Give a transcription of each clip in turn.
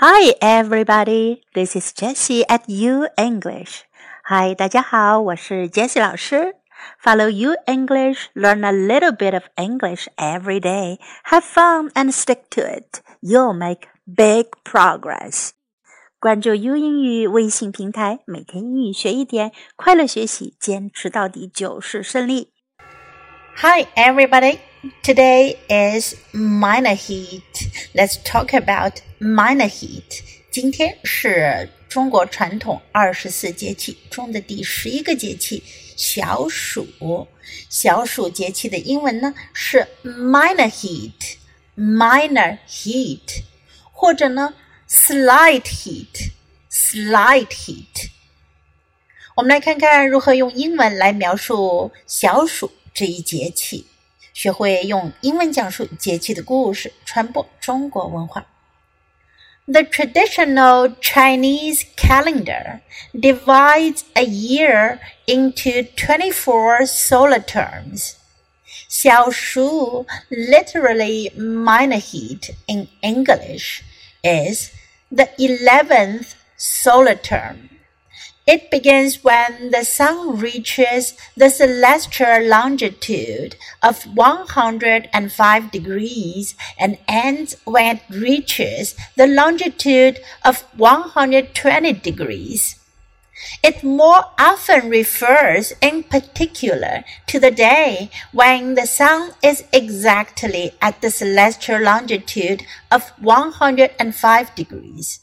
Hi, everybody. This is Jessie at U English. Hi, 大家好，我是 Jessie 老师。Follow U English, learn a little bit of English every day. Have fun and stick to it. You'll make big progress. 关注 U 英语微信平台，每天英语学一点，快乐学习，坚持到底就是胜利。Hi, everybody. Today is minor heat. Let's talk about minor heat. 今天是中国传统二十四节气中的第十一个节气小暑。小暑节气的英文呢是 minor heat, minor heat，或者呢 slight heat, slight heat。我们来看看如何用英文来描述小暑。这一节气，学会用英文讲述节气的故事，传播中国文化。The traditional Chinese calendar divides a year into 24 solar terms. Xiaoshu, literally minor heat in English, is the 11th solar term. It begins when the sun reaches the celestial longitude of 105 degrees and ends when it reaches the longitude of 120 degrees. It more often refers in particular to the day when the sun is exactly at the celestial longitude of 105 degrees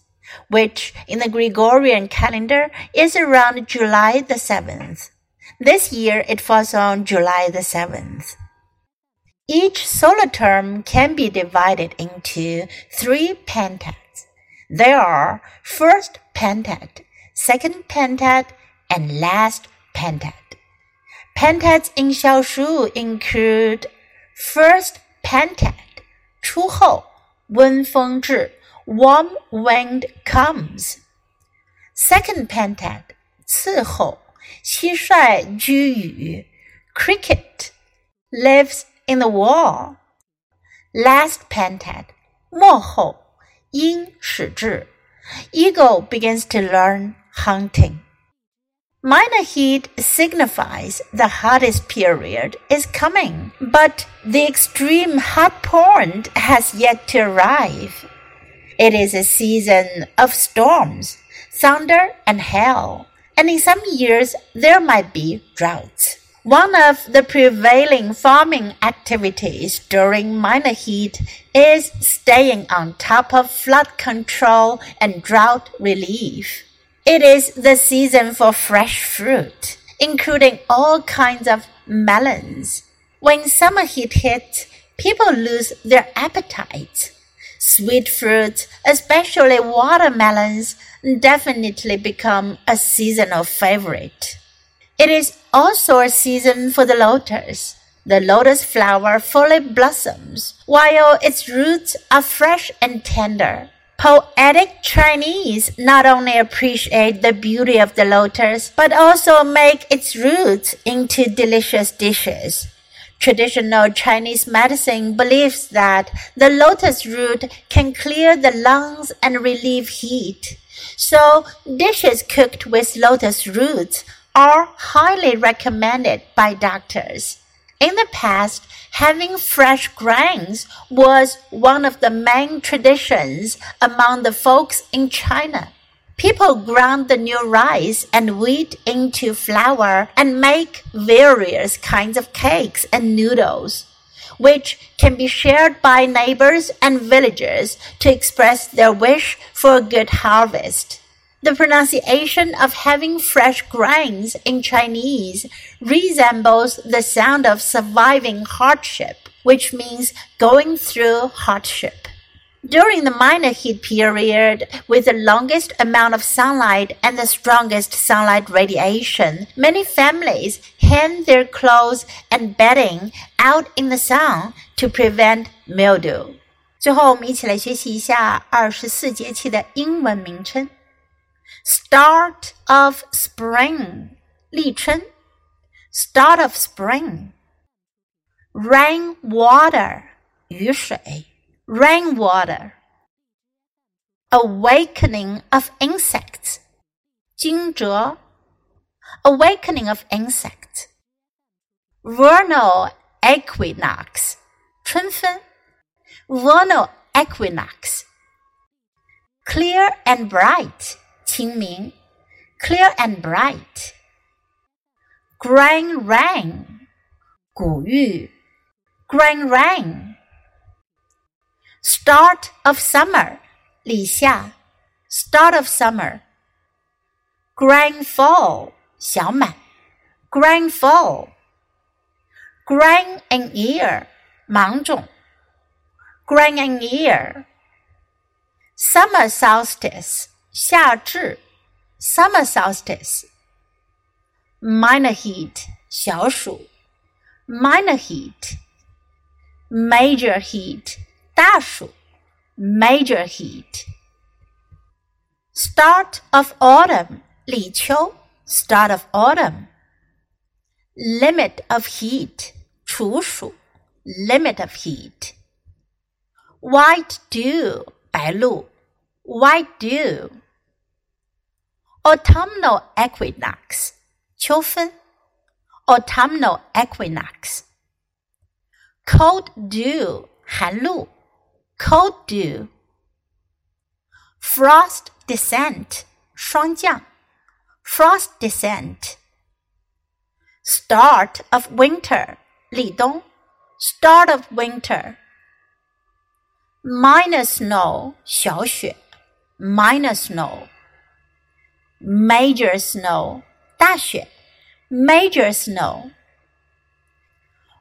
which in the Gregorian calendar is around July the 7th. This year it falls on July the 7th. Each solar term can be divided into three pentads. There are first pentad, second pentad, and last pentad. Pentads in Xiaoshu include first pentad, 初候温风至 warm wind comes. Second pentad, 次候，蟋蟀居宇，cricket lives in the wall. Last pentad, 末候，鹰始挚，eagle begins to learn hunting. Minor heat signifies the hottest period is coming, but the extreme hot point has yet to arrive. It is a season of storms, thunder, and hail, and in some years there might be droughts. One of the prevailing farming activities during minor heat is staying on top of flood control and drought relief. It is the season for fresh fruit, including all kinds of melons. When summer heat hits, people lose their appetites. Sweet fruits, especially watermelons, definitely become a seasonal favorite. It is also a season for the lotus. The lotus flower fully blossoms, while its roots are fresh and tender. Poetic Chinese not only appreciate the beauty of the lotus, but also make its roots into delicious dishes. Traditional Chinese medicine believes that the lotus root can clear the lungs and relieve heat. So dishes cooked with lotus roots are highly recommended by doctors. In the past, having fresh grains was one of the main traditions among the folks in China. People ground the new rice and wheat into flour and make various kinds of cakes and noodles, which can be shared by neighbors and villagers to express their wish for a good harvest. The pronunciation of having fresh grains in Chinese resembles the sound of surviving hardship, which means going through hardship. During the minor heat period, with the longest amount of sunlight and the strongest sunlight radiation, many families hang their clothes and bedding out in the sun to prevent mildew. 最后，我们一起来学习一下二十四节气的英文名称。Start of spring，立春。Start of spring。Rain water，雨水。 rainwater. Awakening of insects. 惊蛰 Awakening of insect. Vernal equinox. 春分 Vernal equinox. Clear and bright. 清明 Clear and bright. Grain rain. 谷雨 Grain rain. Start of summer, 立夏。Start of summer. Grain full, 小满。Grain full. Grain in ear, 芒种。Grain in ear. Summer solstice, 夏至。Summer solstice. Minor heat, 小暑。Minor heat. Major heat. Dashu, major heat. Start of autumn, Li Qiu start of autumn. Limit of heat, Chu Shu, limit of heat. White dew, Bai Lu, white dew. Autumnal equinox, Qiu Fen, autumnal equinox. Cold dew, Han Lu, cold dew. Frost descent 霜降 frost descent. Start of winter 立冬 start of winter. Minor snow 小雪 minor snow. Major snow 大雪 major snow.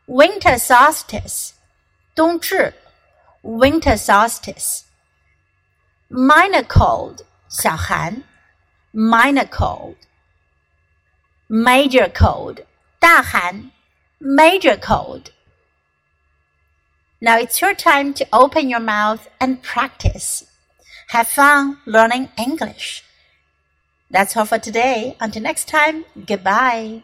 Winter solstice 冬至 winter solstice. Minor cold 小寒 minor cold. Major cold 大寒 major cold. Now it's your time to open your mouth and practice. Have fun learning English. That's all for today. Until next time, goodbye.